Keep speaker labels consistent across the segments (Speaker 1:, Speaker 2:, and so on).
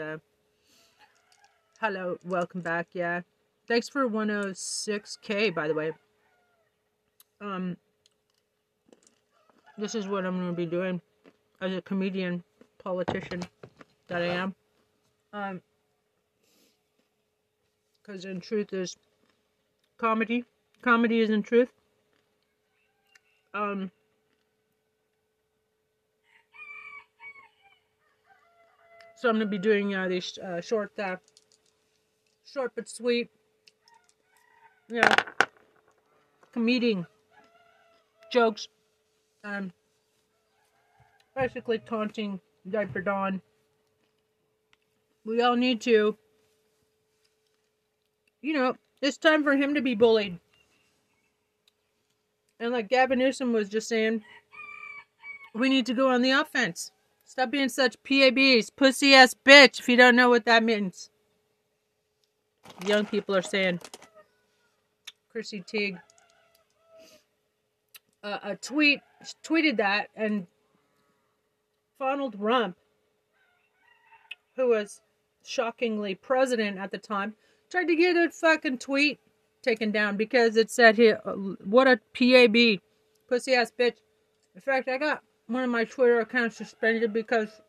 Speaker 1: Uh, hello, welcome back. Yeah, thanks for 106k by the way. Um, this is what I'm gonna be doing as a comedian, politician that I am. Um, because in truth is comedy. Comedy is in truth. Um. So I'm gonna be doing uh, these uh, short, uh, short but sweet, you know, comedian jokes, um, basically taunting Diaper Don. We all need to, you know, it's time for him to be bullied. And like Gavin Newsom was just saying, we need to go on the offense. Stop being such PABs, pussy ass bitch, if you don't know what that means. Young people are saying. Chrissy Teigen. Uh, a tweet tweeted that, and Donald Rump, who was shockingly president at the time, tried to get a fucking tweet taken down because it said here, uh, what a PAB, pussy ass bitch. In fact, I got one of my Twitter accounts suspended because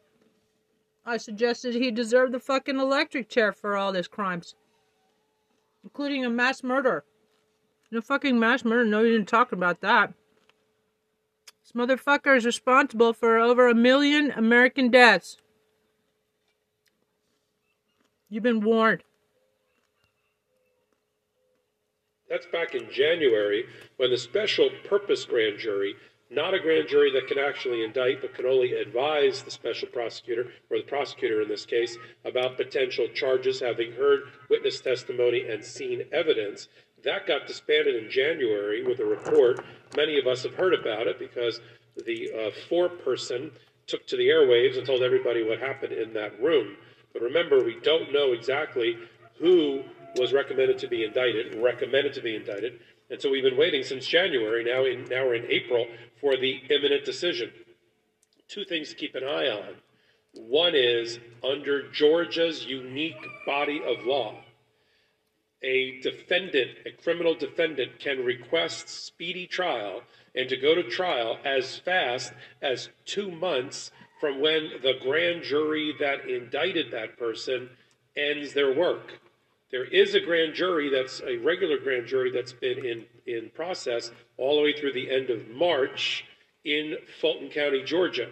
Speaker 1: I suggested he deserved the fucking electric chair for all his crimes, including a mass murder. No fucking mass murder. No, you didn't talk about that. This motherfucker is responsible for over a million American deaths. You've been warned.
Speaker 2: That's back in January when the special purpose grand jury not a grand jury that can actually indict, but can only advise the special prosecutor, or the prosecutor in this case, about potential charges, having heard witness testimony and seen evidence. That got disbanded in January with a report. Many of us have heard about it because the uh, foreperson took to the airwaves and told everybody what happened in that room. But remember, we don't know exactly who was recommended to be indicted, recommended to be indicted. And so we've been waiting since January. Now, in, now we're in April for the imminent decision. Two things to keep an eye on. One is under Georgia's unique body of law, a defendant, a criminal defendant, can request speedy trial and to go to trial as fast as two months from when the grand jury that indicted that person ends their work. There is a grand jury that's a regular grand jury that's been in, in process all the way through the end of March in Fulton County, Georgia.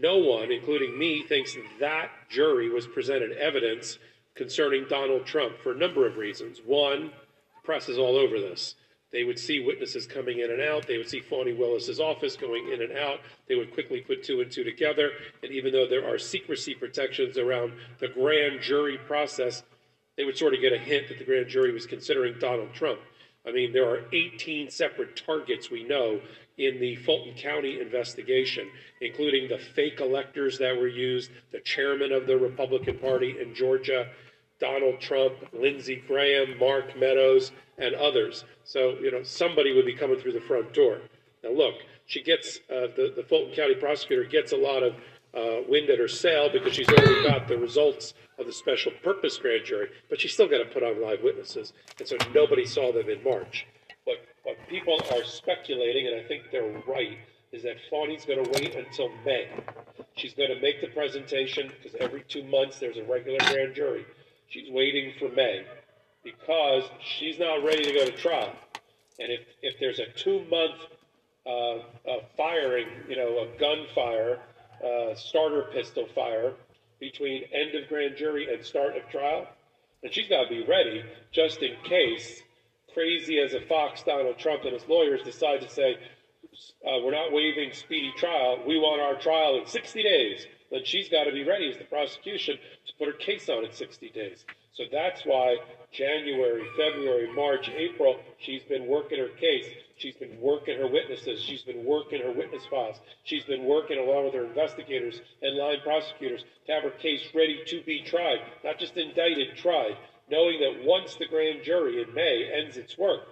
Speaker 2: No one, including me, thinks that jury was presented evidence concerning Donald Trump for a number of reasons. One, the press is all over this. They would see witnesses coming in and out. They would see Fani Willis's office going in and out. They would quickly put two and two together. And even though there are secrecy protections around the grand jury process, they would sort of get a hint that the grand jury was considering Donald Trump. I mean, there are 18 separate targets we know in the Fulton County investigation, including the fake electors that were used, the chairman of the Republican Party in Georgia, Donald Trump, Lindsey Graham, Mark Meadows, and others. So, you know, somebody would be coming through the front door. Now, look, she gets, uh, the, the Fulton County prosecutor gets a lot of uh, wind at her sail because she's already got the results of the special purpose grand jury, but she's still got to put on live witnesses. And so nobody saw them in March. But what people are speculating, and I think they're right, is that Fani's going to wait until May. She's going to make the presentation because every two months there's a regular grand jury. She's waiting for May because she's not ready to go to trial. And if, if there's a two month uh, uh, firing, you know, a gunfire, uh, starter pistol fire between end of grand jury and start of trial, and she's got to be ready just in case crazy as a fox Donald Trump and his lawyers decide to say, uh, we're not waiving speedy trial. We want our trial in 60 days. Then she's got to be ready as the prosecution to put her case on in 60 days. So that's why January, February, March, April, she's been working her case. She's been working her witnesses. She's been working her witness files. She's been working along with her investigators and line prosecutors to have her case ready to be tried, not just indicted, tried, knowing that once the grand jury in May ends its work,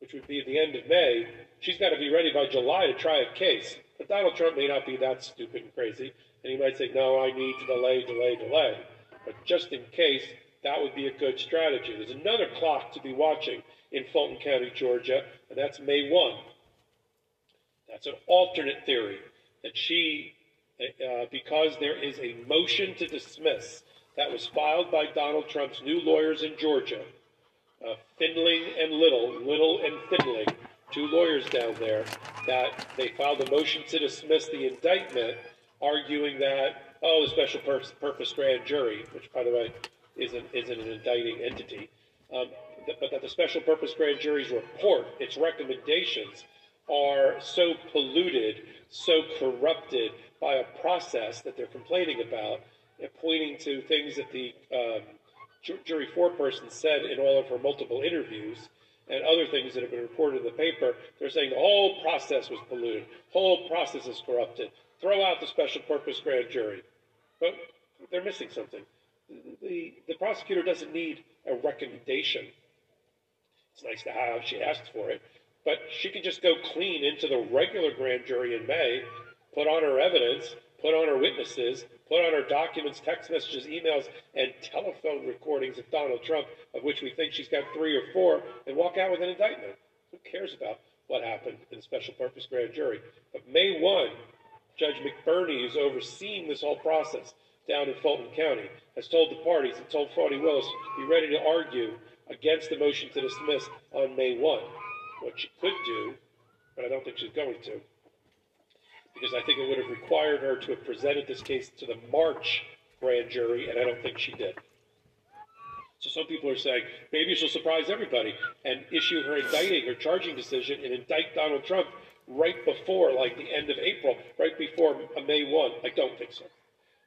Speaker 2: which would be at the end of May, she's got to be ready by July to try a case. But Donald Trump may not be that stupid and crazy. And he might say, no, I need to delay, delay, delay. But just in case, that would be a good strategy. There's another clock to be watching in Fulton County, Georgia, and that's May 1. That's an alternate theory that she, uh, because there is a motion to dismiss that was filed by Donald Trump's new lawyers in Georgia, uh, Findling and Little, Little and Findling, two lawyers down there, that they filed a motion to dismiss the indictment, arguing that, oh, the special pur- purpose grand jury, which, by the way, isn't, isn't an indicting entity, um, but that the special purpose grand jury's report, its recommendations, are so polluted, so corrupted by a process that they're complaining about, and pointing to things that the um, jury foreperson said in all of her multiple interviews and other things that have been reported in the paper, they're saying the whole process was polluted, whole process is corrupted. Throw out the special purpose grand jury. But they're missing something. The, the prosecutor doesn't need a recommendation. It's nice to have, she asked for it, but she can just go clean into the regular grand jury in May, put on her evidence, put on her witnesses, put on her documents, text messages, emails, and telephone recordings of Donald Trump, of which we think she's got three or four, and walk out with an indictment. Who cares about what happened in the special purpose grand jury? But May 1, Judge McBurney, who's overseeing this whole process down in Fulton County, has told the parties and told Fani Willis be ready to argue against the motion to dismiss on May 1. What she could do, but I don't think she's going to, because I think it would have required her to have presented this case to the March grand jury, and I don't think she did. So some people are saying maybe she'll surprise everybody and issue her indicting or charging decision and indict Donald Trump right before, like the end of April, right before May 1. I don't think so.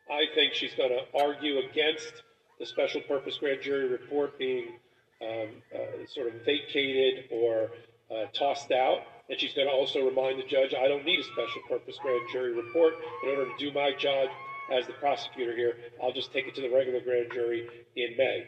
Speaker 2: I think she's going to argue against the special purpose grand jury report being um, uh, sort of vacated or uh, tossed out. And she's going to also remind the judge, I don't need a special purpose grand jury report in order to do my job as the prosecutor here. I'll just take it to the regular grand jury in May.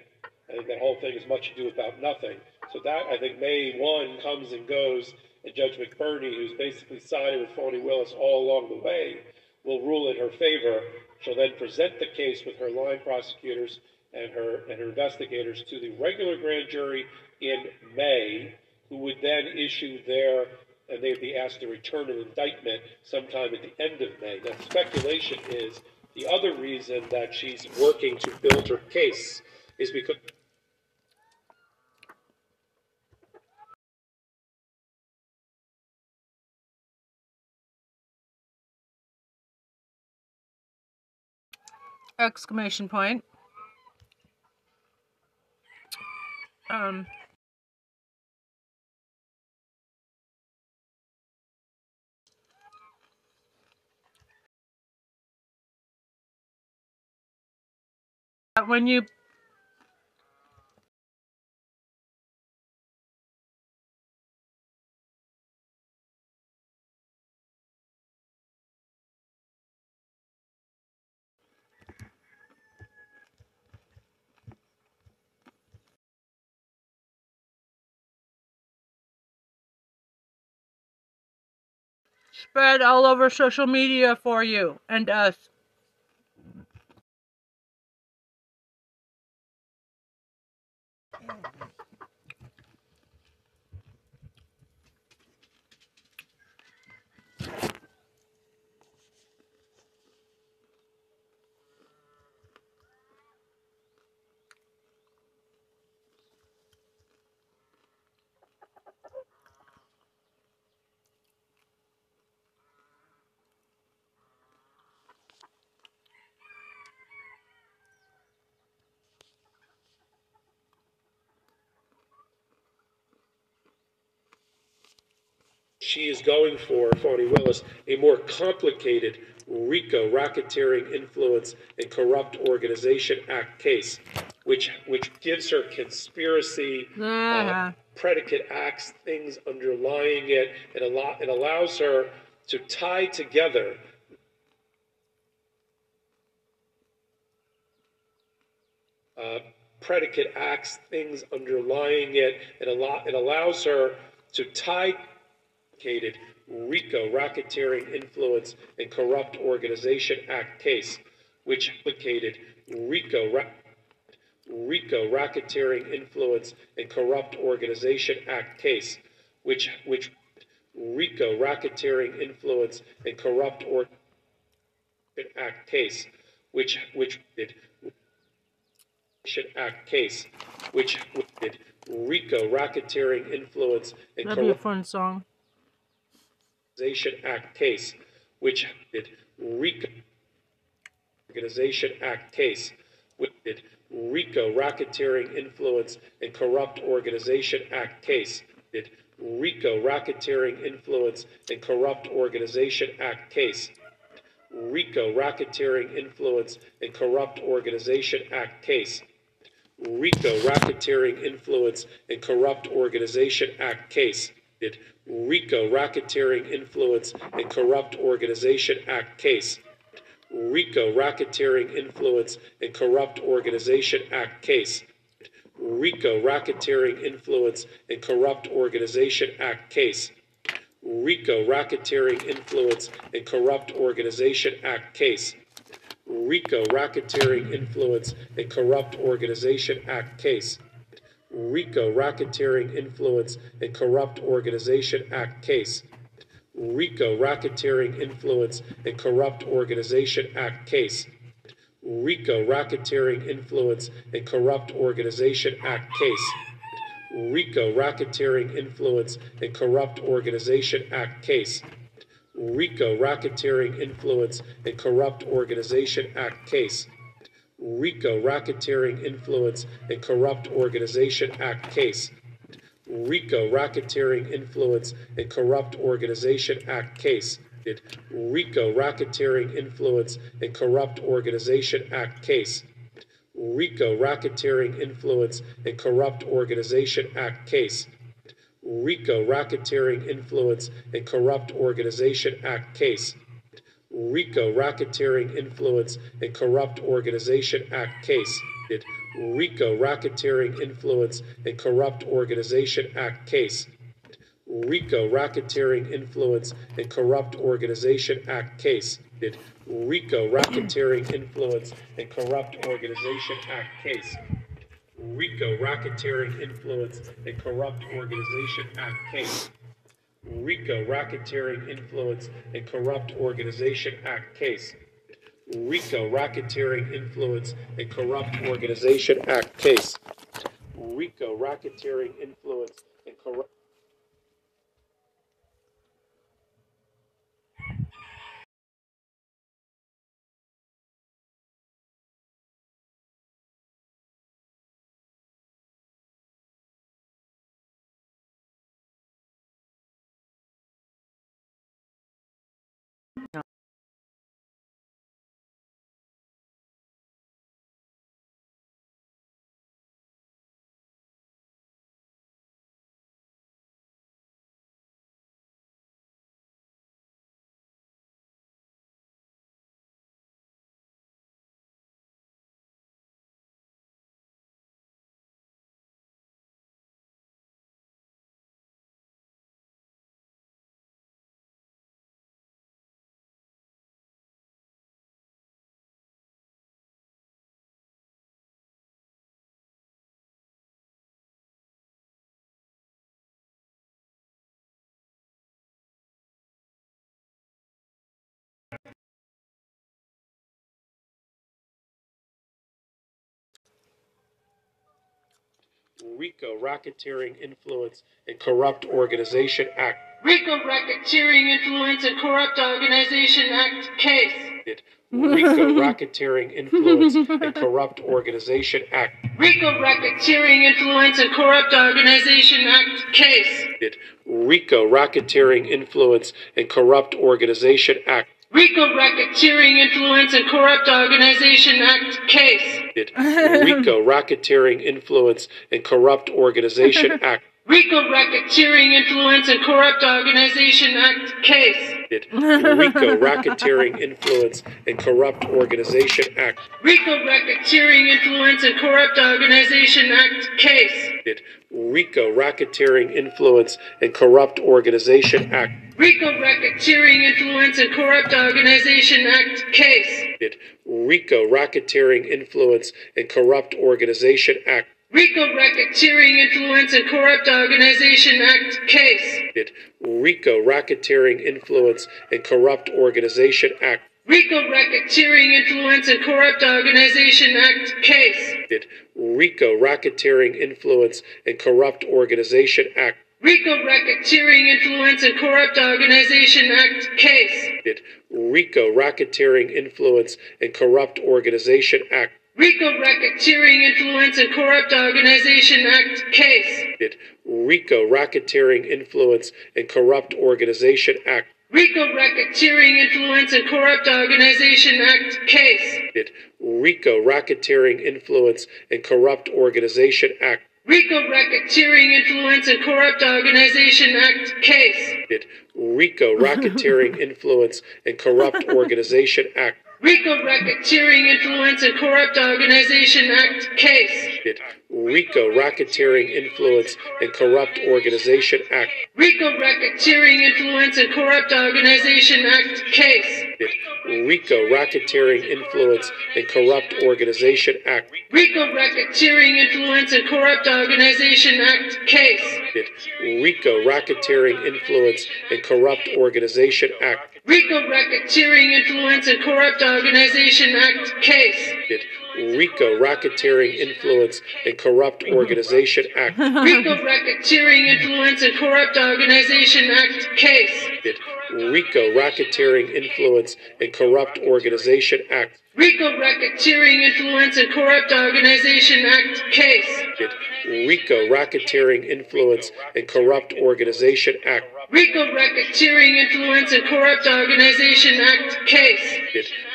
Speaker 2: I think that whole thing is much ado about nothing. So that, I think, May 1 comes and goes, and Judge McBurney, who's basically sided with Fani Willis all along the way, will rule in her favor. She'll then present the case with her line prosecutors and her, and her investigators to the regular grand jury in May, who would then issue their and they'd be asked to return an indictment sometime at the end of May. Now, speculation is the other reason that she's working to build her case is because.
Speaker 1: Exclamation point. Um, when you spread all over social media for you and us.
Speaker 2: She is going for, Fani Willis, a more complicated RICO, Racketeering Influence and Corrupt Organization Act case, which which gives her conspiracy, uh,
Speaker 1: uh-huh.
Speaker 2: predicate acts, things underlying it. It, allow, it allows her to tie together uh, predicate acts, things underlying it. It, allow, it allows her to tie RICO Racketeering Influence and Corrupt Organization Act case, which implicated RICO Ra- RICO Racketeering Influence and Corrupt Organization Act case, which which RICO Racketeering Influence and Corrupt Organization Act case, which which did Act case, which did RICO Racketeering Influence and
Speaker 1: That'd be a
Speaker 2: Corrupt
Speaker 1: fun song.
Speaker 2: Organization Act case, which did RICO. Organization Act case, which did RICO Racketeering Influence and Corrupt Organization Act case, did RICO Racketeering Influence and Corrupt Organization Act case, RICO Racketeering Influence and Corrupt Organization Act case, RICO Racketeering Influence and Corrupt Organization Act case, RICO Racketeering Influence and Corrupt Organization Act case, RICO Racketeering Influence and Corrupt Organization Act case, RICO Racketeering Influence and Corrupt Organization Act case, RICO Racketeering Influence and Corrupt Organization Act case, RICO Racketeering Influence and Corrupt Organization Act case, RICO Racketeering Influence and Corrupt Organization Act case, RICO Racketeering Influence and Corrupt Organization Act case, RICO Racketeering Influence and Corrupt Organization Act case, RICO Racketeering Influence and Corrupt Organization Act case, RICO Racketeering Influence and Corrupt Organization Act case, RICO Racketeering Influence and Corrupt Organization Act case, RICO Racketeering Influence and Corrupt Organization Act case, RICO Racketeering Influence and Corrupt Organization Act case, RICO Racketeering Influence and Corrupt Organization Act case, RICO Racketeering Influence and Corrupt Organization Act case, RICO Racketeering Influence and Corrupt Organization Act case, RICO Racketeering Influence and Corrupt Organization Act case, RICO Racketeering Influence and Corrupt Organization Act case, RICO Racketeering Influence and Corrupt Organization Act case, RICO Racketeering Influence and Corrupt Organization Act case, RICO Racketeering Influence and Corrupt Organization Act case, RICO Racketeering Influence and Corrupt Organization Act case, RICO Racketeering Influence and Corrupt RICO Racketeering Influence and Corrupt Organization Act.
Speaker 3: RICO Racketeering Influence and Corrupt Organization Act. Case.
Speaker 2: RICO Racketeering Influence and Corrupt Organization Act.
Speaker 3: RICO Racketeering Influence and Corrupt Organization Act. Case.
Speaker 2: RICO Racketeering Influence and Corrupt Organization Act
Speaker 3: RICO Racketeering Influence and Corrupt Organization Act case.
Speaker 2: RICO Racketeering Influence and Corrupt Organization Act
Speaker 3: RICO Racketeering Influence and Corrupt Organization Act case.
Speaker 2: RICO Racketeering Influence and Corrupt Organization Act
Speaker 3: RICO Racketeering Influence and Corrupt Organization Act case.
Speaker 2: RICO Racketeering Influence and Corrupt Organization Act
Speaker 3: RICO Racketeering Influence and Corrupt Organization Act case.
Speaker 2: RICO Racketeering Influence and Corrupt Organization Act.
Speaker 3: RICO Racketeering Influence and Corrupt Organization Act case.
Speaker 2: RICO Racketeering Influence and Corrupt Organization Act.
Speaker 3: RICO Racketeering Influence and Corrupt Organization Act case.
Speaker 2: RICO Racketeering Influence and Corrupt Organization Act.
Speaker 3: RICO Racketeering Influence and Corrupt Organization Act case.
Speaker 2: RICO Racketeering Influence and Corrupt Organization Act.
Speaker 3: RICO Racketeering Influence and Corrupt Organization Act case.
Speaker 2: RICO Racketeering Influence and Corrupt Organization Act.
Speaker 3: RICO Racketeering Influence and Corrupt Organization Act case.
Speaker 2: RICO Racketeering Influence and Corrupt Organization Act.
Speaker 3: RICO Racketeering Influence and Corrupt Organization Act case.
Speaker 2: RICO Racketeering Influence and Corrupt Organization Act.
Speaker 3: RICO Racketeering Influence and Corrupt Organization Act case.
Speaker 2: RICO Racketeering Influence and Corrupt Organization Act.
Speaker 3: RICO Racketeering Influence and Corrupt Organization Act case.
Speaker 2: RICO Racketeering Influence and Corrupt Organization Act.
Speaker 3: RICO Racketeering Influence and Corrupt Organization Act case.
Speaker 2: RICO Racketeering Influence and Corrupt Organization Act.
Speaker 3: RICO Racketeering Influence and Corrupt Organization Act case.
Speaker 2: RICO Racketeering Influence and Corrupt Organization Act.
Speaker 3: RICO Racketeering Influence and Corrupt Organization Act case.
Speaker 2: RICO Racketeering Influence and Corrupt Organization Act.
Speaker 3: RICO Racketeering Influence and Corrupt Organization Act case.
Speaker 2: RICO Racketeering Influence and Corrupt Organization Act.
Speaker 3: RICO Racketeering Influence and Corrupt Organization Act case.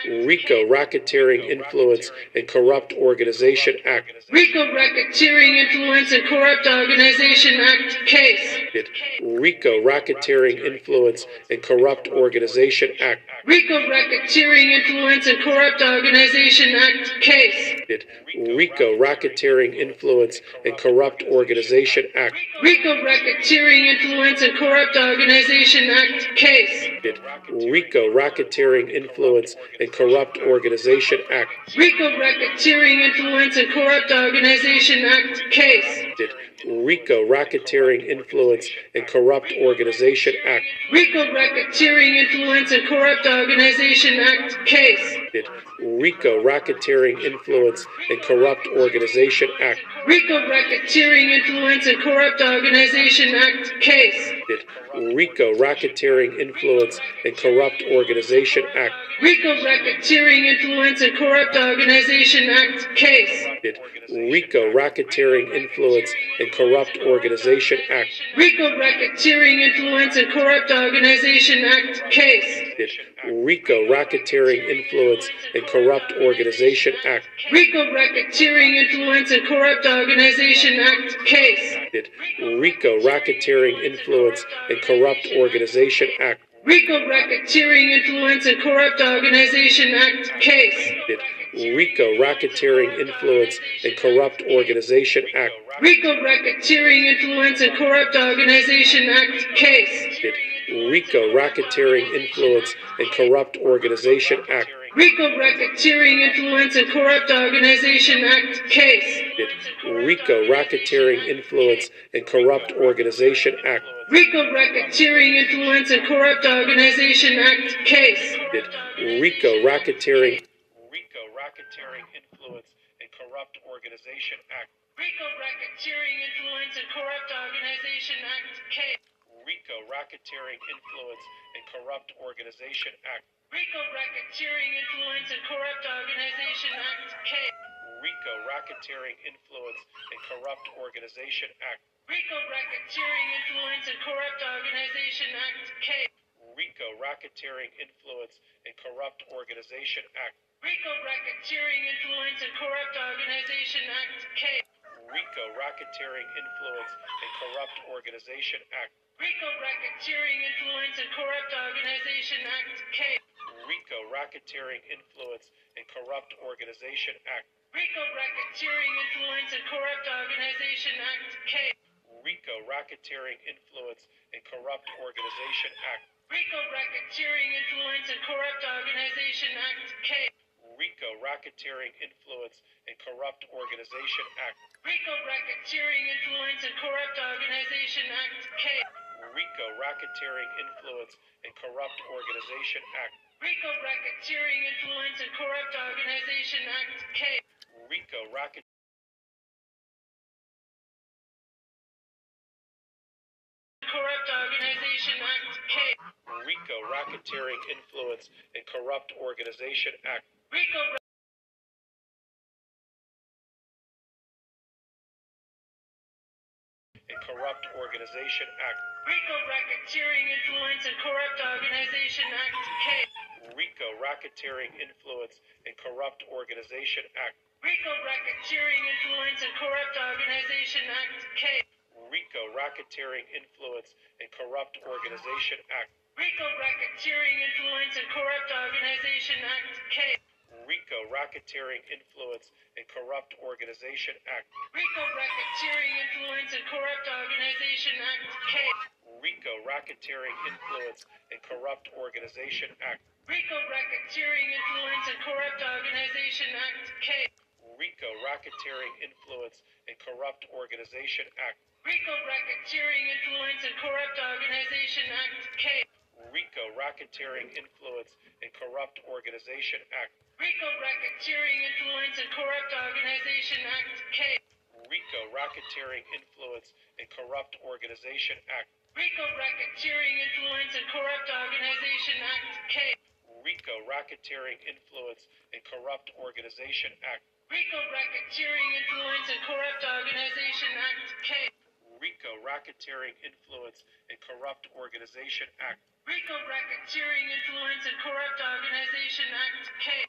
Speaker 2: RICO Racketeering Influence and Corrupt Organization Act.
Speaker 3: RICO Racketeering Influence and Corrupt Organization Act case.
Speaker 2: RICO Racketeering Influence and Corrupt Organization Act.
Speaker 3: RICO Racketeering Influence and Corrupt Organization Act case.
Speaker 2: RICO Racketeering Influence and Corrupt Organization Act.
Speaker 3: RICO Racketeering Influence and Corrupt Organization Act case.
Speaker 2: RICO Racketeering Influence and Corrupt Organization Act.
Speaker 3: RICO Racketeering Influence and Corrupt Organization Act case.
Speaker 2: RICO Racketeering Influence and Corrupt Organization Act.
Speaker 3: RICO Racketeering Influence and Corrupt Organization Act case.
Speaker 2: RICO Racketeering Influence and Corrupt Organization Act.
Speaker 3: RICO Racketeering Influence and Corrupt Organization Act case.
Speaker 2: RICO Racketeering Influence and Corrupt Organization Act.
Speaker 3: RICO Racketeering Influence and Corrupt Organization Act case.
Speaker 2: RICO Racketeering Influence and Corrupt Organization Act.
Speaker 3: RICO Racketeering Influence and Corrupt Organization Act case.
Speaker 2: RICO Racketeering Influence and Corrupt Organization Act.
Speaker 3: RICO Racketeering Influence and Corrupt Organization Act case.
Speaker 2: RICO Racketeering Influence and Corrupt Organization Act.
Speaker 3: RICO Racketeering Influence and Corrupt Organization Act case.
Speaker 2: RICO Racketeering Influence and Corrupt Organization Act.
Speaker 3: RICO Racketeering Influence and Corrupt Organization Act case.
Speaker 2: RICO Racketeering Influence and Corrupt Organization Act.
Speaker 3: RICO Racketeering Influence and Corrupt Organization Act case.
Speaker 2: RICO Racketeering Influence and Corrupt Organization Act.
Speaker 3: RICO Racketeering Influence and Corrupt Organization Act case.
Speaker 2: RICO Racketeering RICO Racketeering Influence and Corrupt Organization Act.
Speaker 3: RICO Racketeering Influence and Corrupt Organization Act K.
Speaker 2: RICO Racketeering Influence and Corrupt Organization Act.
Speaker 3: RICO Racketeering Influence and Corrupt Organization Act K.
Speaker 2: RICO Racketeering Influence and Corrupt Organization Act.
Speaker 3: RICO Racketeering Influence and Corrupt Organization Act case.
Speaker 2: RICO Racketeering Influence and Corrupt Organization Act.
Speaker 3: RICO Racketeering Influence and Corrupt Organization Act case.
Speaker 2: RICO Racketeering Influence and Corrupt Organization Act.
Speaker 3: RICO Racketeering Influence and Corrupt Organization Act case.
Speaker 2: RICO Racketeering Influence and Corrupt Organization Act.
Speaker 3: RICO Racketeering Influence and Corrupt Organization Act.
Speaker 2: RICO RICO Racketeering Influence and Corrupt Organization Act.
Speaker 3: RICO Racketeering Influence and Corrupt Organization Act K.
Speaker 2: RICO Racketeering Influence and Corrupt Organization Act.
Speaker 3: RICO Racketeering Influence and Corrupt Organization Act K.
Speaker 2: RICO Racketeering Influence and Corrupt Organization Act.
Speaker 3: RICO Racketeering Influence and Corrupt Organization Act K.
Speaker 2: RICO Racket.
Speaker 3: Corrupt Organization Act K.
Speaker 2: RICO Racketeering Influence and Corrupt Organization Act.
Speaker 3: RICO
Speaker 2: and Corrupt Organization Act.
Speaker 3: RICO Racketeering Influence and Corrupt Organization Act K.
Speaker 2: RICO Racketeering Influence and Corrupt Organization Act.
Speaker 3: RICO Racketeering Influence and Corrupt Organization Act K.
Speaker 2: RICO Racketeering Influence and Corrupt Organization Act.
Speaker 3: RICO Racketeering Influence and Corrupt Organization Act K.
Speaker 2: RICO Racketeering Influence and Corrupt Organization Act.
Speaker 3: RICO Racketeering Influence and Corrupt Organization Act K.
Speaker 2: RICO Racketeering Influence and Corrupt Organization Act.
Speaker 3: RICO Racketeering Influence and Corrupt Organization Act K.
Speaker 2: RICO Racketeering Influence and Corrupt Organization Act.
Speaker 3: RICO Racketeering Influence and Corrupt Organization Act K.
Speaker 2: RICO Racketeering Influence and Corrupt Organization Act.
Speaker 3: RICO Racketeering Influence and Corrupt Organization Act K.
Speaker 2: RICO Racketeering Influence and Corrupt Organization Act.
Speaker 3: RICO Racketeering Influence and Corrupt Organization Act K.
Speaker 2: RICO Racketeering Influence and Corrupt Organization Act.
Speaker 3: RICO Racketeering Influence and Corrupt Organization Act K.
Speaker 2: RICO Racketeering Influence and Corrupt Organization Act.
Speaker 3: RICO Racketeering Influence and Corrupt Organization Act K.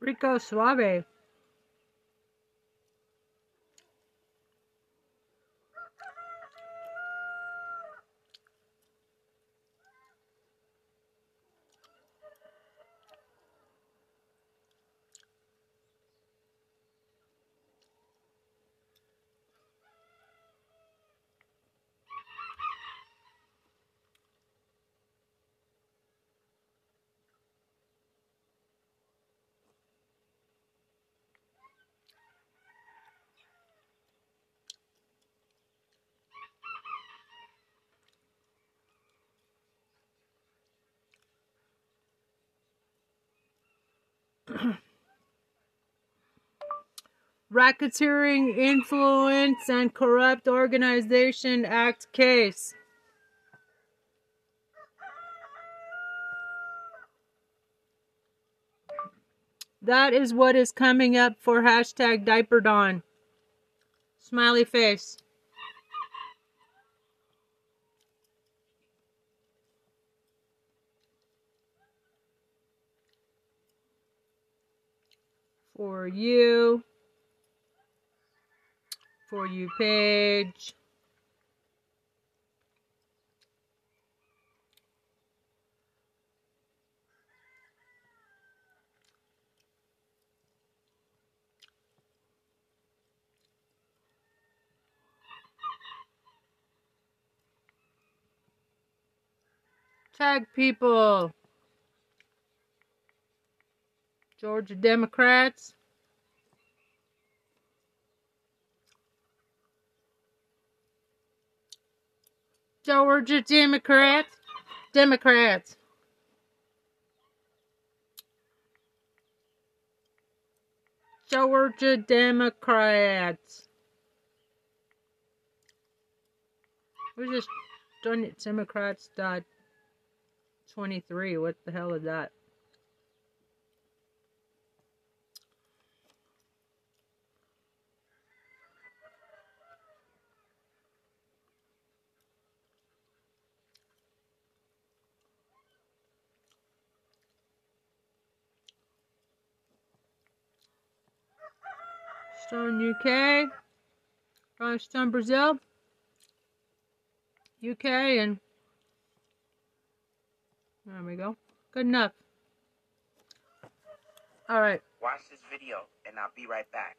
Speaker 1: Rico Suave. Racketeering Influence and Corrupt Organization Act case. That is what is coming up for hashtag Diaper Don. Smiley face. For you. For you page. Tag people. Georgia Democrats. Georgia Democrats. Democrats. Georgia Democrats. We're just doing it Democrats dot 23. What the hell is that? Stone UK, Rolling Stone Brazil, UK, and there we go. Good enough. All right.
Speaker 4: Watch this video, and I'll be right back.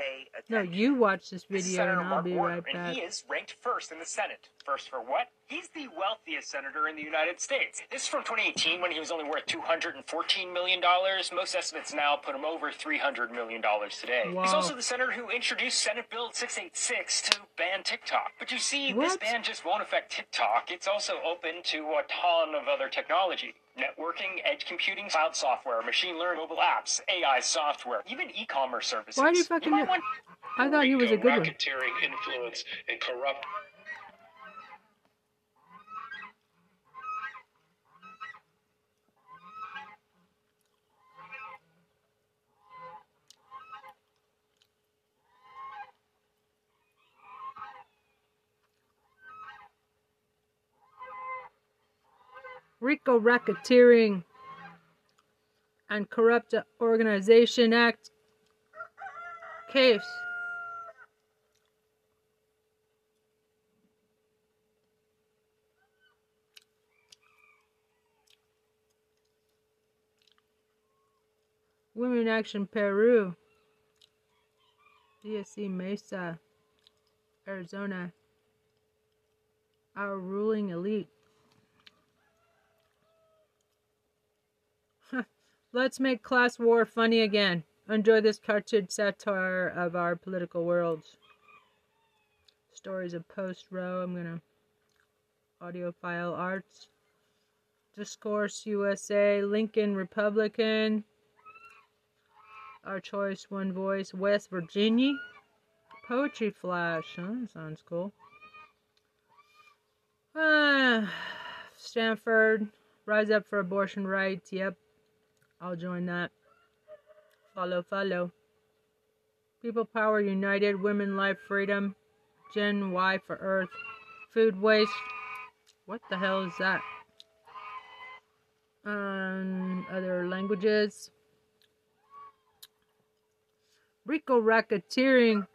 Speaker 4: Pay
Speaker 1: No, you watch this
Speaker 5: This
Speaker 1: video
Speaker 5: Senator
Speaker 1: and I'll
Speaker 5: Mark
Speaker 1: be
Speaker 5: Warner,
Speaker 1: right
Speaker 5: and
Speaker 1: back.
Speaker 5: he is ranked first in the Senate. First for what? He's the wealthiest senator in the United States. This is from 2018 when he was only worth 214 million dollars. Most estimates now put him over 300 million dollars today.
Speaker 1: Wow.
Speaker 5: He's also the senator who introduced Senate Bill 686 to ban TikTok. But you see, this ban just won't affect TikTok. It's also open to a ton of other technology. Networking, edge computing, cloud software, machine learning, mobile apps, AI software, even e-commerce services.
Speaker 1: Why do you fucking?
Speaker 5: want
Speaker 1: I thought he was a good one.
Speaker 2: racketeering, influence, and corrupt.
Speaker 1: RICO Racketeering and Corrupt Organization Act case. Women Action Peru. DSC Mesa, Arizona. Our ruling elite. Let's make class war funny again. Enjoy this cartoon satire of our political worlds. Stories of Post Row. I'm gonna audiophile arts. Discourse USA. Lincoln Republican. Our choice, one voice. West Virginia. Poetry Flash. Huh? Sounds cool. Ah, Stanford. Rise up for abortion rights. Yep. I'll join that. Follow, follow. People Power United, Women Life Freedom, Gen Y for Earth, Food Waste. What the hell is that? Um, other languages. RICO racketeering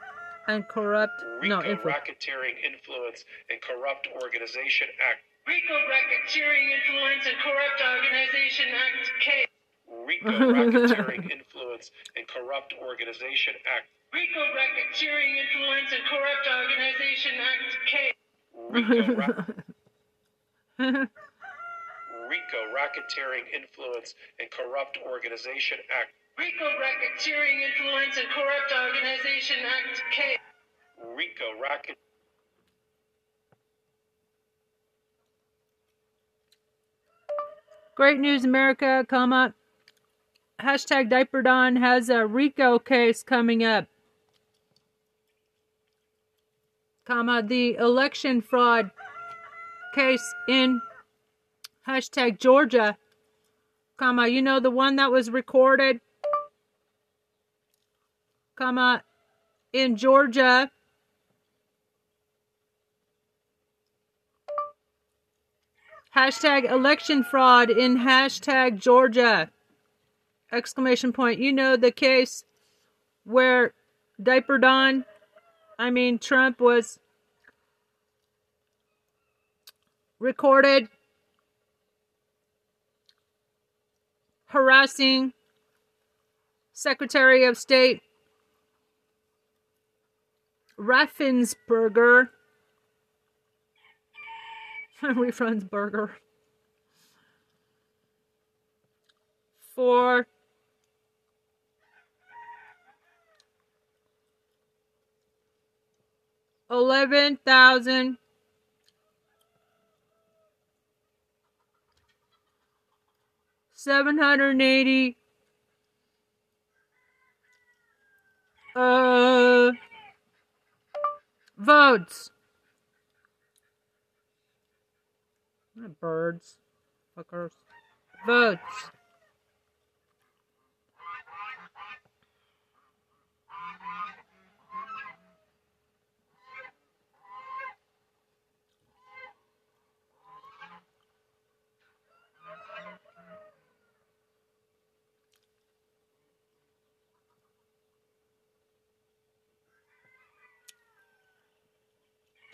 Speaker 1: and corrupt.
Speaker 2: RICO,
Speaker 1: no, info.
Speaker 2: racketeering, influence, and corrupt organization act.
Speaker 3: RICO Racketeering Influence and Corrupt Organization Act K.
Speaker 2: RICO, racketeering, influence, and corrupt organization act.
Speaker 3: RICO Racketeering Influence and Corrupt Organization Act K.
Speaker 2: RICO, ra- RICO, racketeering, influence, and corrupt organization act.
Speaker 3: RICO Racketeering Influence and Corrupt Organization Act K.
Speaker 2: RICO, racket.
Speaker 1: Great News America, comma. Hashtag diaper don has a RICO case coming up. Comma, the election fraud case in hashtag Georgia, comma, you know, the one that was recorded, comma, in Georgia. Hashtag election fraud in hashtag Georgia. Exclamation point. You know the case where Diaper Don, I mean Trump was recorded harassing Secretary of State Raffensperger. Burger. For eleven thousand seven hundred eighty uh votes. Birds. Fuckers. Votes.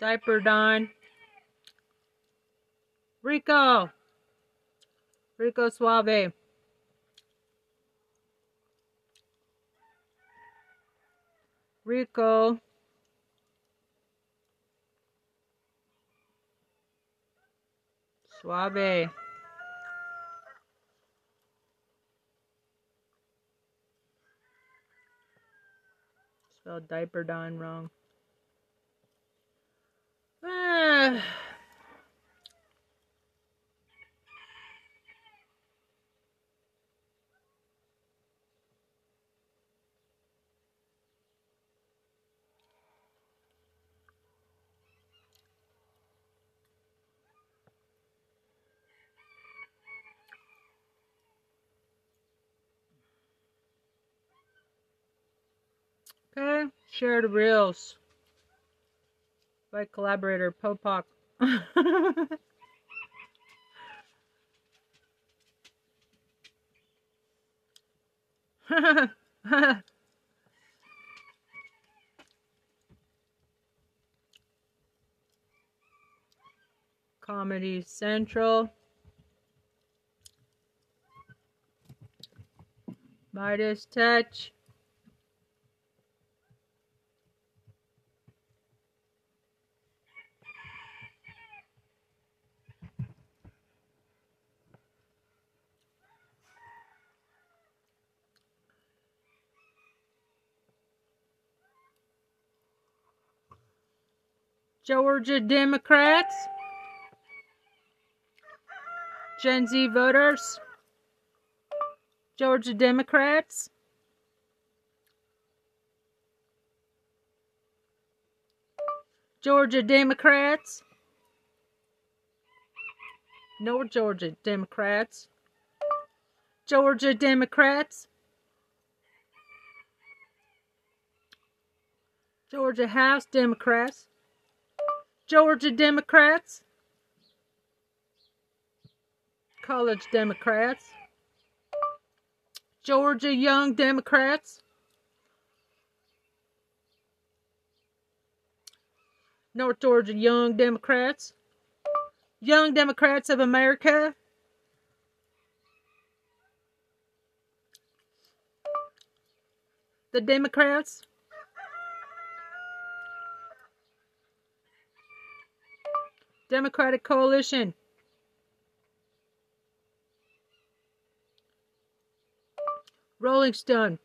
Speaker 1: Diaper Don. Rico. Rico Suave. Rico. Suave. Spelled diaper don wrong. Okay, share the reels. By collaborator Popok. Comedy Central. Midas Touch. Georgia Democrats, Gen Z voters, Georgia Democrats, Georgia Democrats, North Georgia Democrats, Georgia Democrats, Georgia House Democrats. Georgia Democrats, College Democrats, Georgia Young Democrats, North Georgia Young Democrats, Young Democrats of America, the Democrats, Democratic Coalition. Rolling Stone.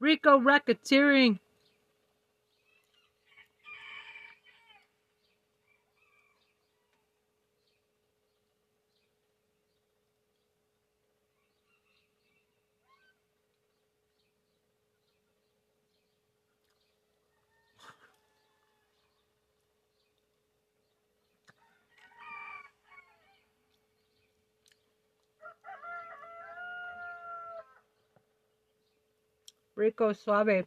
Speaker 1: Rico Racketeering. Rico Suave.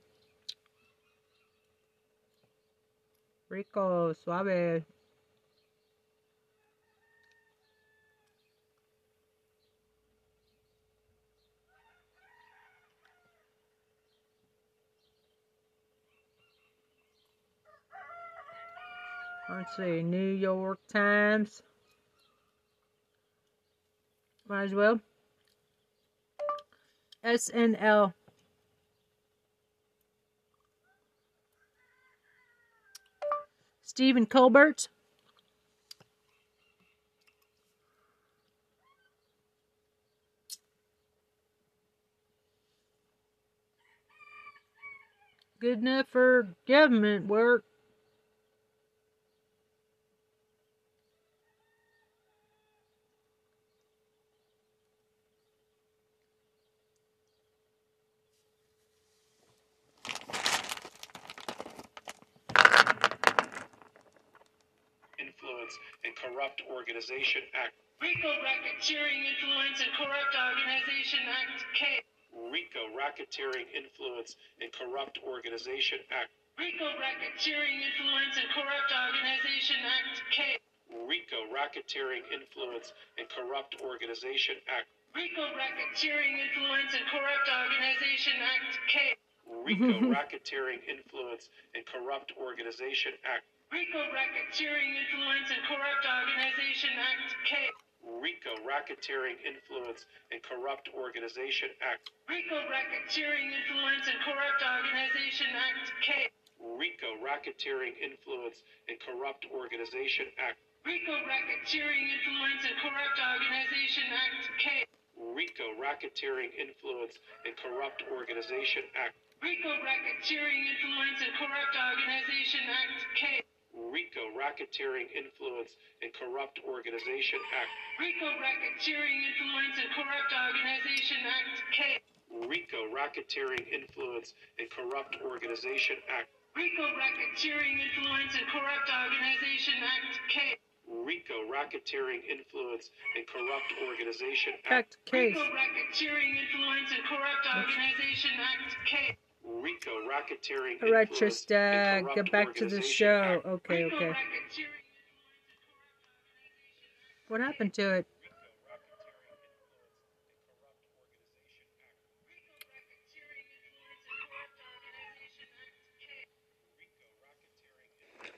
Speaker 1: Rico Suave. Let's see, New York Times. Might as well. SNL. Stephen Colbert. Good enough for government work.
Speaker 2: Influence and Corrupt Organization Act.
Speaker 3: RICO Racketeering Influence and Corrupt Organization Act K.
Speaker 2: RICO Racketeering Influence and Corrupt Organization Act.
Speaker 3: RICO Racketeering Influence and Corrupt Organization Act K.
Speaker 2: RICO Racketeering Influence and Corrupt Organization Act.
Speaker 3: RICO Racketeering Influence and Corrupt Organization Act K.
Speaker 2: RICO Racketeering Influence and Corrupt Organization Act.
Speaker 3: RICO Racketeering Influence and Corrupt Organization Act K.
Speaker 2: RICO Racketeering Influence and Corrupt Organization Act.
Speaker 3: RICO Racketeering Influence and Corrupt Organization Act K.
Speaker 2: RICO Racketeering Influence and Corrupt Organization Act.
Speaker 3: RICO Racketeering Influence and Corrupt Organization Act K.
Speaker 2: RICO Racketeering Influence and Corrupt Organization Act.
Speaker 3: RICO Racketeering Influence and Corrupt Organization Act K.
Speaker 2: RICO Racketeering Influence and Corrupt Organization Act.
Speaker 3: RICO Racketeering Influence and Corrupt Organization Act K.
Speaker 2: RICO Racketeering Influence and Corrupt Organization Act.
Speaker 3: RICO Racketeering Influence and Corrupt Organization Act K.
Speaker 2: RICO Racketeering Influence and Corrupt Organization Act.
Speaker 1: Fact case.
Speaker 3: RICO Racketeering Influence and Corrupt Organization Act K.
Speaker 2: RICO Racketeering
Speaker 1: All right, Trista, get back to the show. Okay,
Speaker 3: RICO
Speaker 1: okay. What happened to it?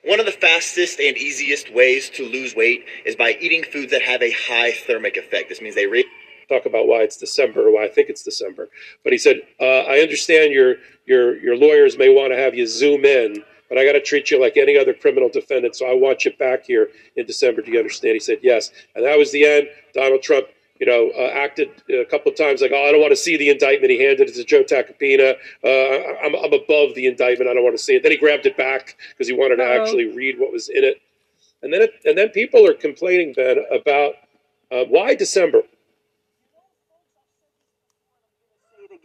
Speaker 6: One of the fastest and easiest ways to lose weight is by eating foods that have a high thermic effect. This means they raise
Speaker 2: talk about why it's December, or why I think it's December. But he said, uh, I understand your your your lawyers may want to have you zoom in, but I got to treat you like any other criminal defendant. So I want you back here in December. Do you understand? He said, yes. And that was the end. Donald Trump, you know, uh, acted a couple of times like, oh, I don't want to see the indictment. He handed it to Joe Tacopina. Uh, I'm, I'm above the indictment. I don't want to see it. Then he grabbed it back because he wanted to
Speaker 1: Uh-oh.
Speaker 2: actually read what was in it. And then it, and then people are complaining, Ben, about uh, why December.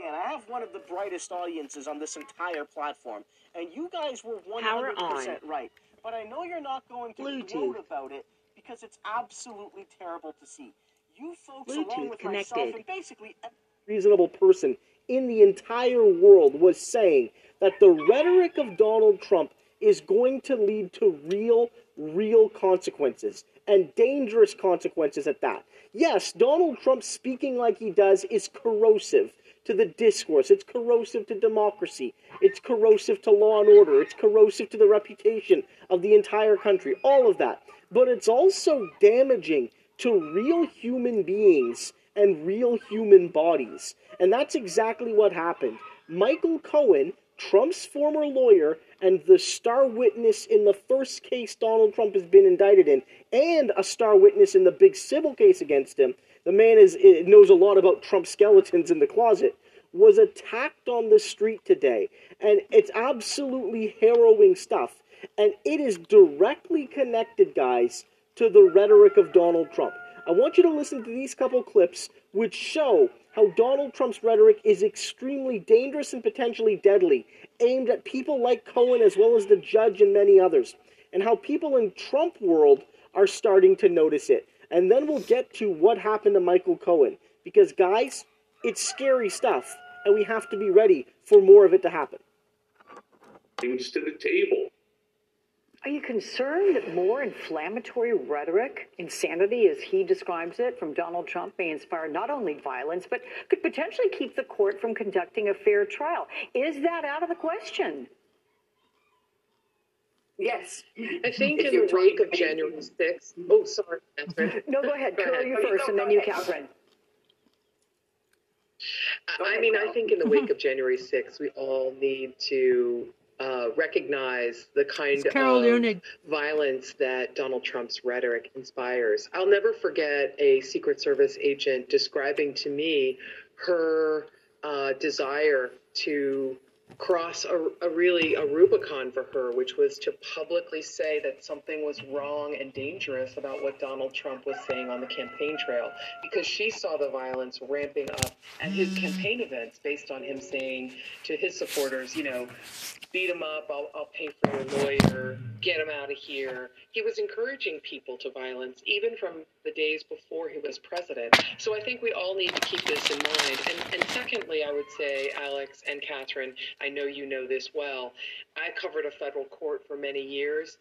Speaker 7: Say it again. I have one of the brightest audiences on this entire platform, and you guys were 100% right. But I know you're not going to
Speaker 8: Bluetooth.
Speaker 7: gloat about it because it's absolutely terrible to see. You folks, along
Speaker 8: Bluetooth
Speaker 7: with myself,
Speaker 8: connected.
Speaker 7: and basically every reasonable person in the entire world was saying that the rhetoric of Donald Trump is going to lead to real, real consequences and dangerous consequences at that. Yes, Donald Trump speaking like he does is corrosive to the discourse. It's corrosive to democracy. It's corrosive to law and order. It's corrosive to the reputation of the entire country. All of that. But it's also damaging to real human beings and real human bodies. And that's exactly what happened. Michael Cohen, Trump's former lawyer and the star witness in the first case Donald Trump has been indicted in, and a star witness in the big civil case against him, the man is knows a lot about Trump skeletons in the closet, was attacked on the street today. And it's absolutely harrowing stuff. And it is directly connected, guys, to the rhetoric of Donald Trump. I want you to listen to these couple clips which show how Donald Trump's rhetoric is extremely dangerous and potentially deadly, aimed at people like Cohen as well as the judge and many others, and how people in Trump world are starting to notice it. And then we'll get to what happened to Michael Cohen because guys, it's scary stuff and we have to be ready for more of it to happen.
Speaker 9: things to the table.
Speaker 8: Are you concerned that more inflammatory rhetoric, insanity as he describes it, from Donald Trump may inspire not only violence, but could potentially keep the court from conducting a fair trial? Is that out of the question?
Speaker 10: Yes. I think in the wake of January 6th, oh, sorry, Catherine.
Speaker 8: No, go ahead.
Speaker 10: Go
Speaker 8: Carol,
Speaker 10: ahead.
Speaker 8: you first,
Speaker 10: go,
Speaker 8: and then you,
Speaker 10: ahead.
Speaker 8: Catherine.
Speaker 10: I I mean, I think in the wake of January 6th, we all need to uh, recognize the kind
Speaker 1: Carol
Speaker 10: of
Speaker 1: Leonnig.
Speaker 10: violence that Donald Trump's rhetoric inspires. I'll never forget a Secret Service agent describing to me her uh, desire to cross a, a really a Rubicon for her, which was to publicly say that something was wrong and dangerous about what Donald Trump was saying on the campaign trail, because she saw the violence ramping up at his campaign events based on him saying to his supporters, you know, beat him up, I'll, I'll pay for your lawyer, get him out of here. He was encouraging people to violence, even from the days before he was president. So I think we all need to keep this in mind. And, and secondly, I would say, Alex and Catherine, I know you know this well. I covered a federal court for many years.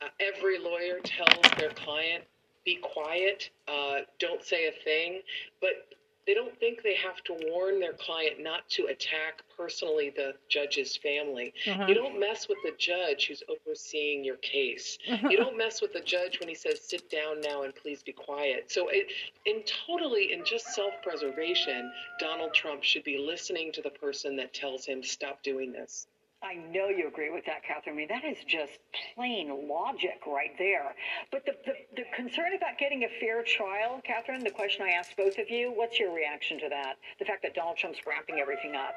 Speaker 10: Uh, every lawyer tells their client, be quiet, uh, don't say a thing. But they don't think they have to warn their client not to attack personally the judge's family.
Speaker 1: Uh-huh.
Speaker 10: You don't mess with the judge who's overseeing your case. you don't mess with the judge when he says, sit down now and please be quiet. So, it, in totally, in just self preservation, Donald Trump should be listening to the person that tells him, stop doing this.
Speaker 8: I know you agree with that, Catherine. I mean, that is just plain logic right there. But the, the, the concern about getting a fair trial, Catherine, the question I asked both of you, what's your reaction to that? The fact that Donald Trump's ramping everything up.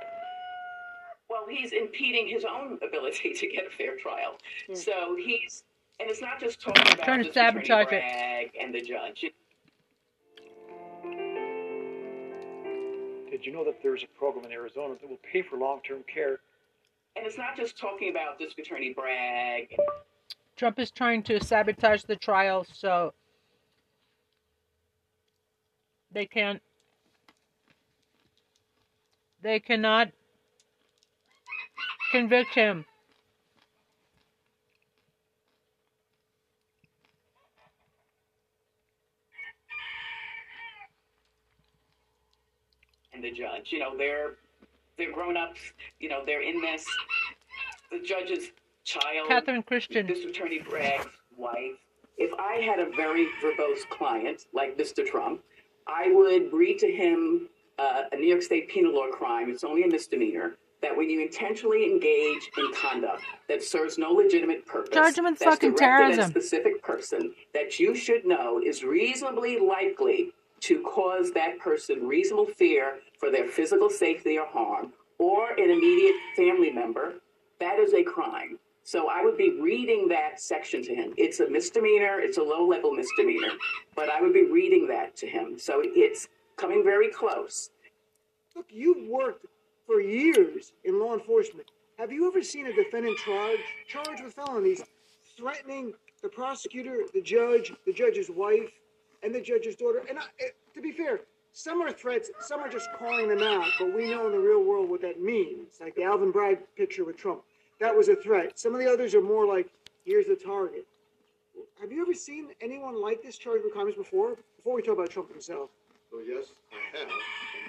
Speaker 11: Well, he's impeding his own ability to get a fair trial. Hmm. So he's, and it's not just talking about
Speaker 1: Trying to
Speaker 11: District
Speaker 1: sabotage it.
Speaker 11: And the judge.
Speaker 12: Did you know that there's a program in Arizona that will pay for long-term care?
Speaker 11: And it's not just talking about District Attorney Bragg.
Speaker 1: Trump is trying to sabotage the trial so they can't they cannot convict him.
Speaker 11: and the judge. You know, they're they're grown ups. You know, they're in this. The judge's child,
Speaker 1: Catherine Christian.
Speaker 11: This Attorney Bragg's wife. If I had a very verbose client like Mr. Trump, I would read to him uh, a New York State penal law crime. It's only a misdemeanor. That when you intentionally engage in conduct that serves no legitimate purpose,
Speaker 1: Charge him with
Speaker 11: that's
Speaker 1: fucking
Speaker 11: at a
Speaker 1: terrorism.
Speaker 11: specific person that you should know is reasonably likely to cause that person reasonable fear for their physical safety or harm, or an immediate family member, that is a crime. So I would be reading that section to him. It's a misdemeanor, it's a low level misdemeanor, but I would be reading that to him. So it's coming very close.
Speaker 13: Look, you've worked for years in law enforcement. Have you ever seen a defendant charged charged with felonies, threatening the prosecutor, the judge, the judge's wife, and the judge's daughter? And I, eh, to be fair, some are threats, some are just calling them out. But we know in the real world what that means. Like the Alvin Bragg picture with Trump, that was a threat. Some of the others are more like, "Here's the target." Have you ever seen anyone like this charged with crimes before? Before we talk about Trump himself.
Speaker 14: So yes, I have,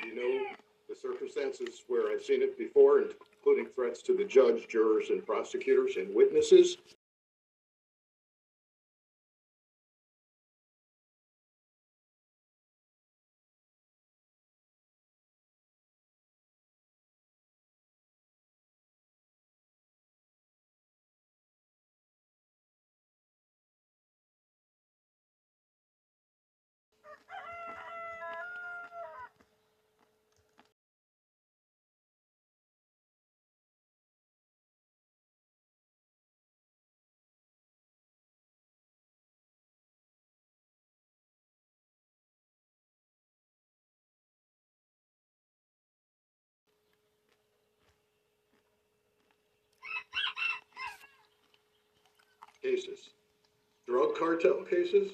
Speaker 14: and you know the circumstances where I've seen it before, including threats to the judge, jurors, and prosecutors and witnesses. Cases, drug cartel cases,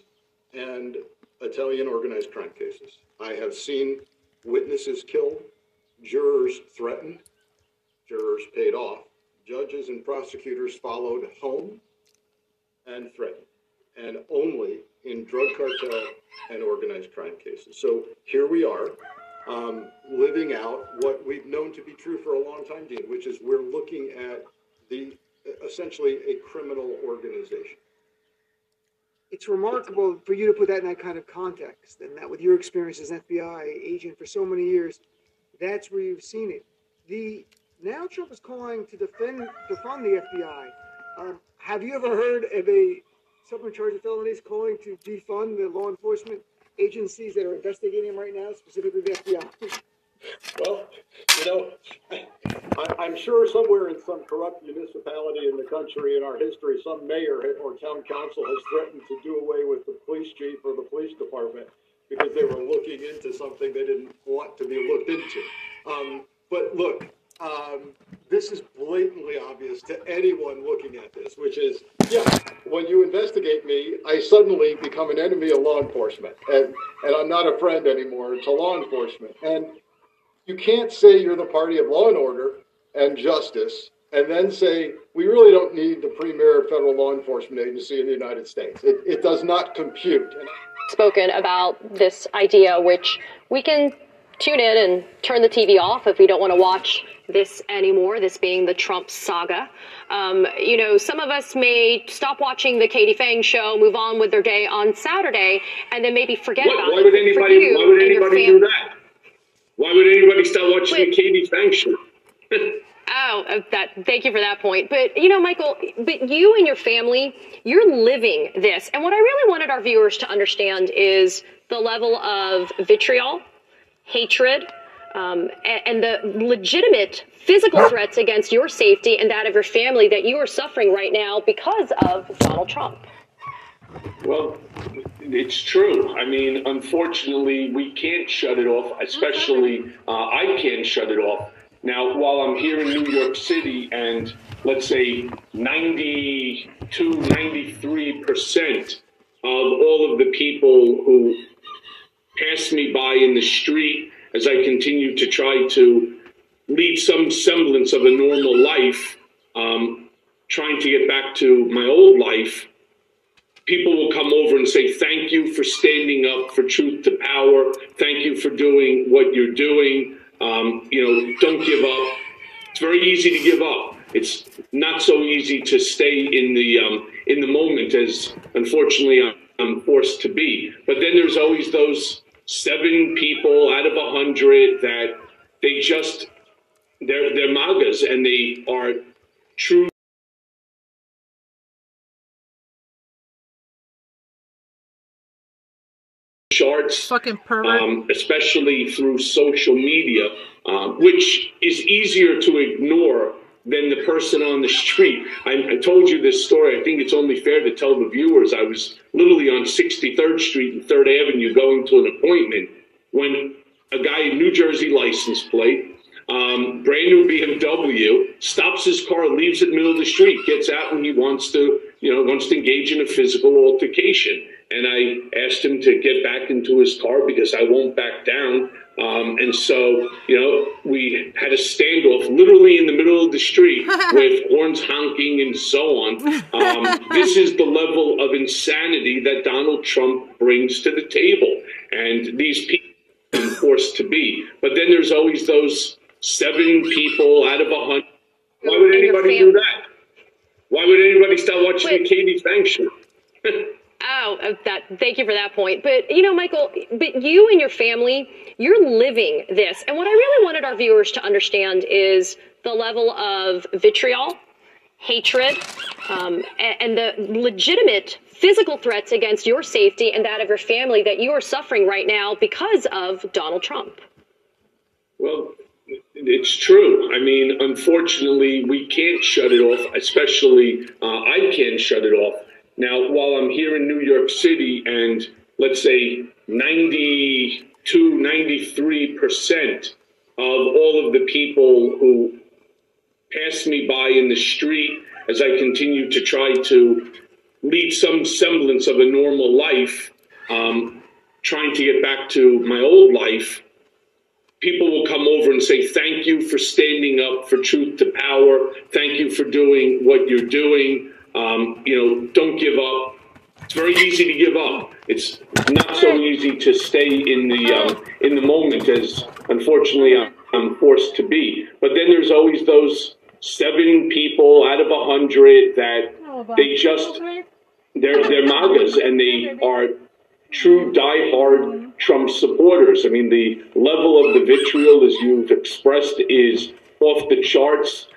Speaker 14: and Italian organized crime cases. I have seen witnesses killed, jurors threatened, jurors paid off, judges and prosecutors followed home and threatened, and only in drug cartel and organized crime cases. So here we are, um, living out what we've known to be true for a long time, Dean, which is we're looking at the essentially a criminal organization.
Speaker 13: it's remarkable for you to put that in that kind of context and that with your experience as an FBI agent for so many years, that's where you've seen it. The now Trump is calling to defend defund the FBI. Um, have you ever heard of a someone charged with felonies calling to defund the law enforcement agencies that are investigating him right now, specifically the FBI?
Speaker 14: Well, you know, I, I'm sure somewhere in some corrupt municipality in the country in our history, some mayor or town council has threatened to do away with the police chief or the police department because they were looking into something they didn't want to be looked into. Um, but look, um, this is blatantly obvious to anyone looking at this, which is, yeah, when you investigate me, I suddenly become an enemy of law enforcement, and and I'm not a friend anymore to law enforcement. And you can't say you're the party of law and order and justice, and then say we really don't need the premier federal law enforcement agency in the United States. It, it does not compute.
Speaker 15: Spoken about this idea, which we can tune in and turn the TV off if we don't want to watch this anymore, this being the Trump saga. Um, you know, some of us may stop watching the Katie Phang show, move on with their day on Saturday, and then maybe forget
Speaker 2: Why,
Speaker 15: about
Speaker 2: why
Speaker 15: it.
Speaker 2: would
Speaker 15: But for
Speaker 2: anybody?
Speaker 15: you
Speaker 2: Why would
Speaker 15: and your
Speaker 2: anybody do that? Why would anybody start watching the Katie Phang show?
Speaker 15: Oh, uh, that. Thank you for that point. But you know, Michael, but you and your family, you're living this, and what I really wanted our viewers to understand is the level of vitriol, hatred, um, a- and, the legitimate physical threats against your safety and that of your family that you are suffering right now because of Donald Trump.
Speaker 2: Well, it's true. I mean, unfortunately, we can't shut it off, especially uh, I can't shut it off. Now, while I'm here in New York City and let's say 92, 93% of all of the people who pass me by in the street as I continue to try to lead some semblance of a normal life, um, trying to get back to my old life, people will come over and say, Thank you for standing up for truth to power. Thank you for doing what you're doing. Um, you know, don't give up. It's very easy to give up. It's not so easy to stay in the um, in the moment as unfortunately I'm, forced to be. But then there's always those seven people out of a hundred that they just they're they're magas and they are true
Speaker 1: Fucking pervert.
Speaker 2: um, especially through social media, um, which is easier to ignore than the person on the street. I, I told you this story. I think it's only fair to tell the viewers. I was literally on 63rd Street and 3rd Avenue going to an appointment when a guy in New Jersey license plate, um, brand new BMW, stops his car, leaves it in the middle of the street, gets out and he wants to, you know, wants to engage in a physical altercation. And I asked him to get back into his car because I won't back down. Um, and so, you know, we had a standoff literally in the middle of the street with horns honking and so on. Um, this is the level of insanity that Donald Trump brings to the table. And these people are forced to be. But then there's always those seven people out of a hundred. Why would anybody do that? Why would anybody start watching the Katie Phang show?
Speaker 15: Oh, uh, that. Thank you for that point. But you know, Michael, but you and your family, you're living this, and what I really wanted our viewers to understand is the level of vitriol, hatred, um, a- and the legitimate physical threats against your safety and that of your family that you are suffering right now because of Donald Trump.
Speaker 2: Well, it's true. I mean, unfortunately, we can't shut it off, especially uh, I can't shut it off. Now, while I'm here in New York City and let's say 92, 93% of all of the people who pass me by in the street as I continue to try to lead some semblance of a normal life, um, trying to get back to my old life, people will come over and say, Thank you for standing up for truth to power. Thank you for doing what you're doing. Um, you know, don't give up. It's very easy to give up. It's not so easy to stay in the um, in the moment as unfortunately I'm, forced to be. But then there's always those seven people out of a hundred that they just they're they're magas and they are true diehard Trump supporters. I mean, the level of the vitriol, as you've expressed, is off the charts,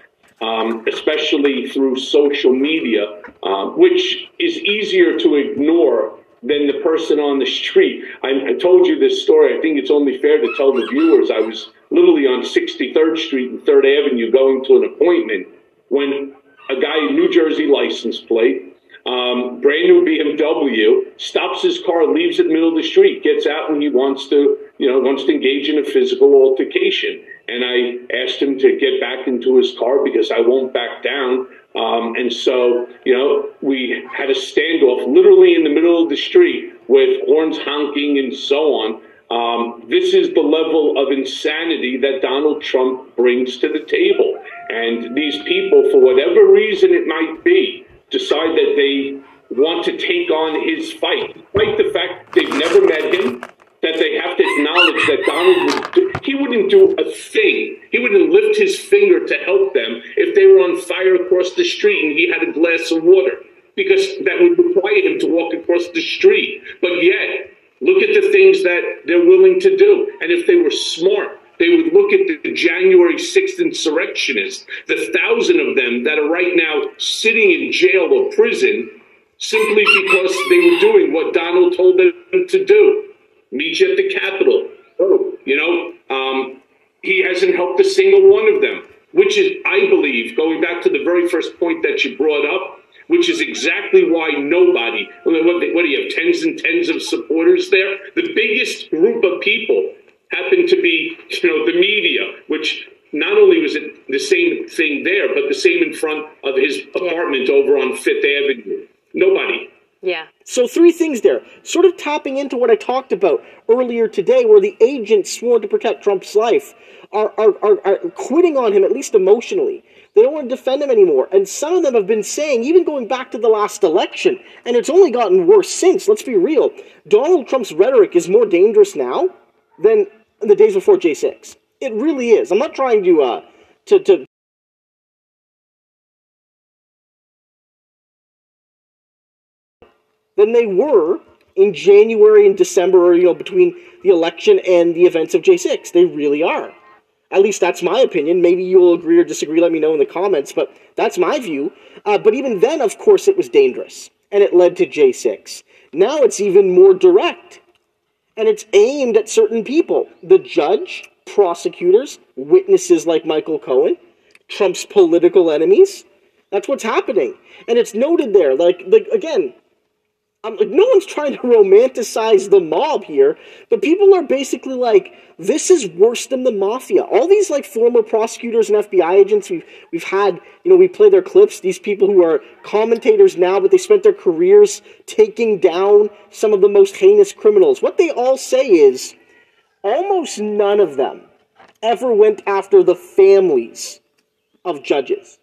Speaker 2: um, especially through social media, um, which is easier to ignore than the person on the street. I, I told you this story. I think it's only fair to tell the viewers. I was literally on 63rd Street and 3rd Avenue going to an appointment when a guy in New Jersey license plate um, brand new BMW, stops his car, leaves it middle of the street, gets out when he wants to, you know, wants to engage in a physical altercation. And I asked him to get back into his car because I won't back down. Um, and so, you know, we had a standoff literally in the middle of the street with horns honking and so on. Um, this is the level of insanity that Donald Trump brings to the table. And these people, for whatever reason it might be, decide that they want to take on his fight, despite the fact they've never met him, that they have to acknowledge that Donald would do, he wouldn't do a thing. He wouldn't lift his finger to help them if they were on fire across the street and he had a glass of water because that would require him to walk across the street. But yet, look at the things that they're willing to do. And if they were smart, they would look at the January 6th insurrectionists, the thousand of them that are right now sitting in jail or prison simply because they were doing what Donald told them to do. Meet you at the Capitol. You know, um, he hasn't helped a single one of them, which is, I believe, going back to the very first point that you brought up, which is exactly why nobody, what, what do you have, tens and tens of supporters there? The biggest group of people happened to be, you know, the media, which not only was it the same thing there, but the same in front of his apartment over on Fifth Avenue. Nobody.
Speaker 15: Yeah.
Speaker 7: So three things there, sort of tapping into what I talked about earlier today, where the agents sworn to protect Trump's life are, are, are, are quitting on him, at least emotionally. They don't want to defend him anymore. And some of them have been saying, even going back to the last election, and it's only gotten worse since, let's be real, Donald Trump's rhetoric is more dangerous now than the days before J6. It really is. I'm not trying to, uh, to, to than they were in January and December, or you know, between the election and the events of J6. They really are. At least that's my opinion. Maybe you'll agree or disagree. Let me know in the comments. But that's my view. Uh, but even then, of course, it was dangerous, and it led to J6. Now it's even more direct, and it's aimed at certain people: the judge, prosecutors, witnesses like Michael Cohen, Trump's political enemies. That's what's happening, and it's noted there. Like, like again, I'm like, no one's trying to romanticize the mob here, but people are basically like, this is worse than the mafia. All these like former prosecutors and FBI agents we've we've had, you know, we play their clips. These people who are commentators now, but they spent their careers taking down some of the most heinous criminals. What they all say is, almost none of them ever went after the families of judges.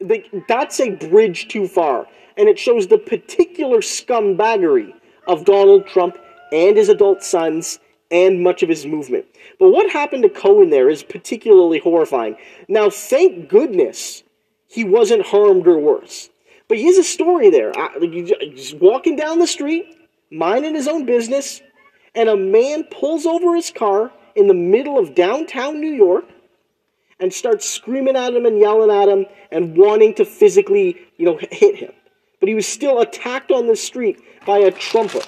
Speaker 7: They, that's a bridge too far and it shows the particular scumbaggery of Donald Trump and his adult sons and much of his movement. But what happened to Cohen there is particularly horrifying. Now, thank goodness he wasn't harmed or worse. But he has a story there. He's walking down the street, minding his own business, and a man pulls over his car in the middle of downtown New York and starts screaming at him and yelling at him and wanting to physically, you know, hit him but he was still attacked on the street by a trumper.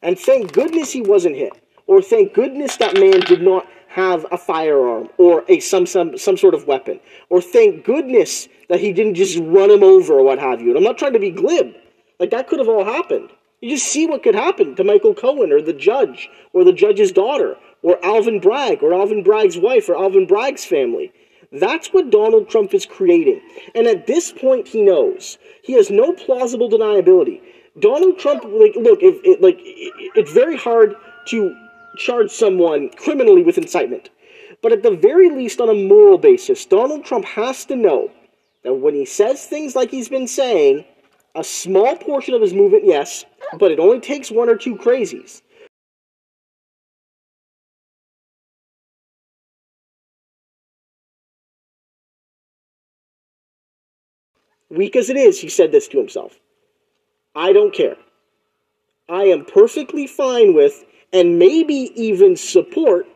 Speaker 7: And thank goodness he wasn't hit, or thank goodness that man did not have a firearm or a some some some sort of weapon, or thank goodness that he didn't just run him over or what have you. And I'm not trying to be glib, like that could have all happened. You just see what could happen to Michael Cohen or the judge or the judge's daughter or Alvin Bragg or Alvin Bragg's wife or Alvin Bragg's family. That's what Donald Trump is creating. And at this point, he knows. He has no plausible deniability. Donald Trump, like, look, if, it, like, it's very hard to charge someone criminally with incitement. But at the very least, on a moral basis, Donald Trump has to know that when he says things like he's been saying, a small portion of his movement, yes, but it only takes one or two crazies. Weak as it is, he said this to himself. I don't care. I am perfectly fine with, and maybe even support,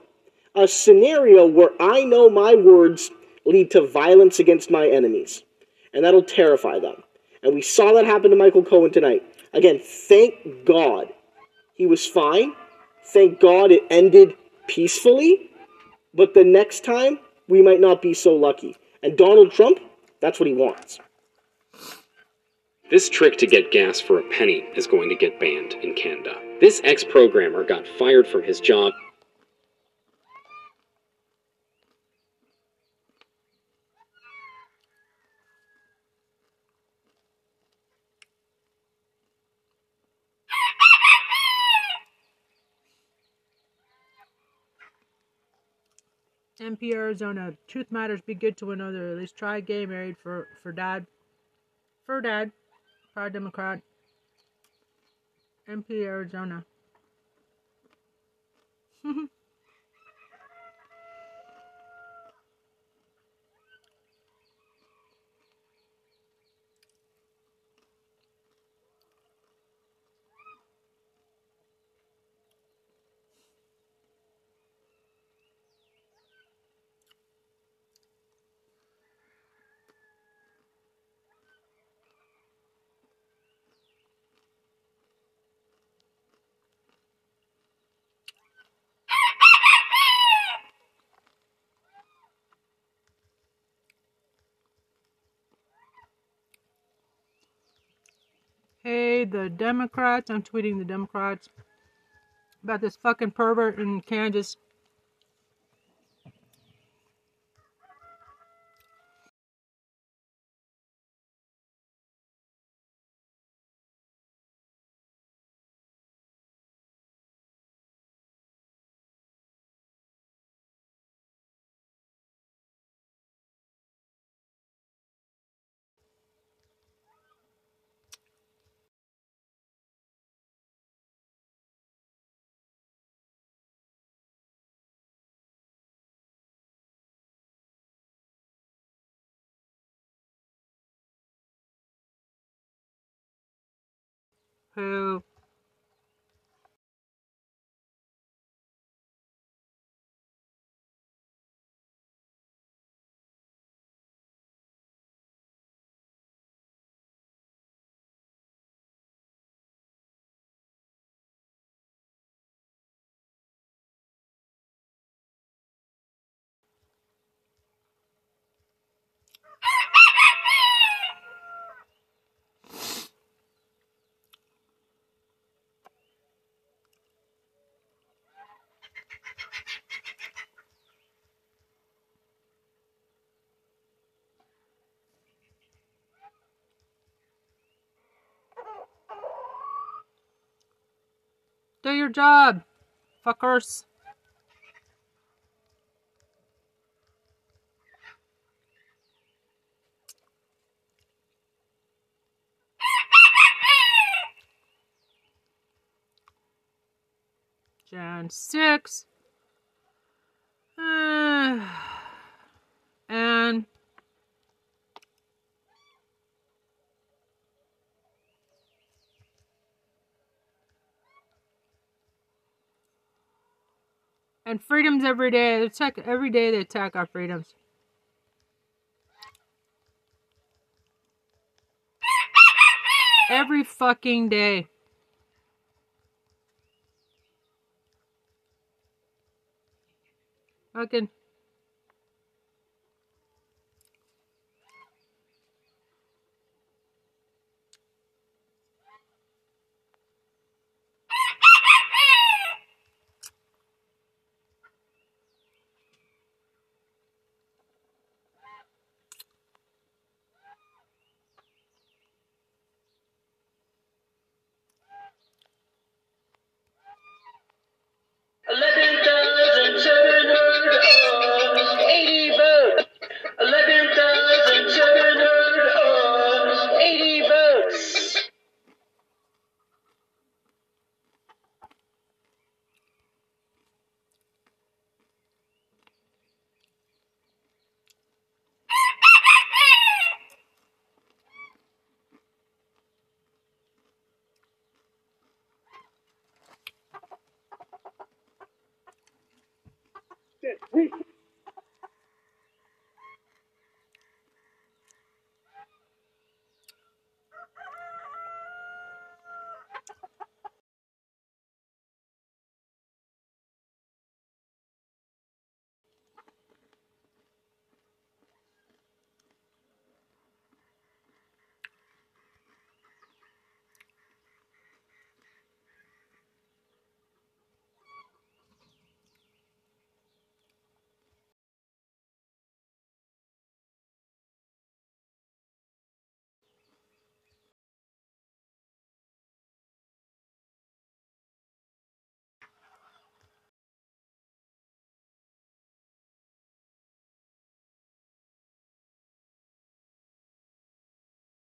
Speaker 7: a scenario where I know my words lead to violence against my enemies. And that'll terrify them. And we saw that happen to Michael Cohen tonight. Again, thank God he was fine. Thank God it ended peacefully. But the next time, we might not be so lucky. And Donald Trump, that's what he wants.
Speaker 16: This trick to get gas for a penny is going to get banned in Canada. This ex programmer got fired from his job.
Speaker 1: MP Arizona. Truth matters. Be good to one another. At least try gay married for for dad. For dad. Proud Democrat, MP Arizona. Hey, the Democrats. I'm tweeting the Democrats about this fucking pervert in Kansas. Who do your job, fuckers. Jan 6. Uh, and and freedoms every day. They attack every day. They attack our freedoms. Every fucking day. Fucking.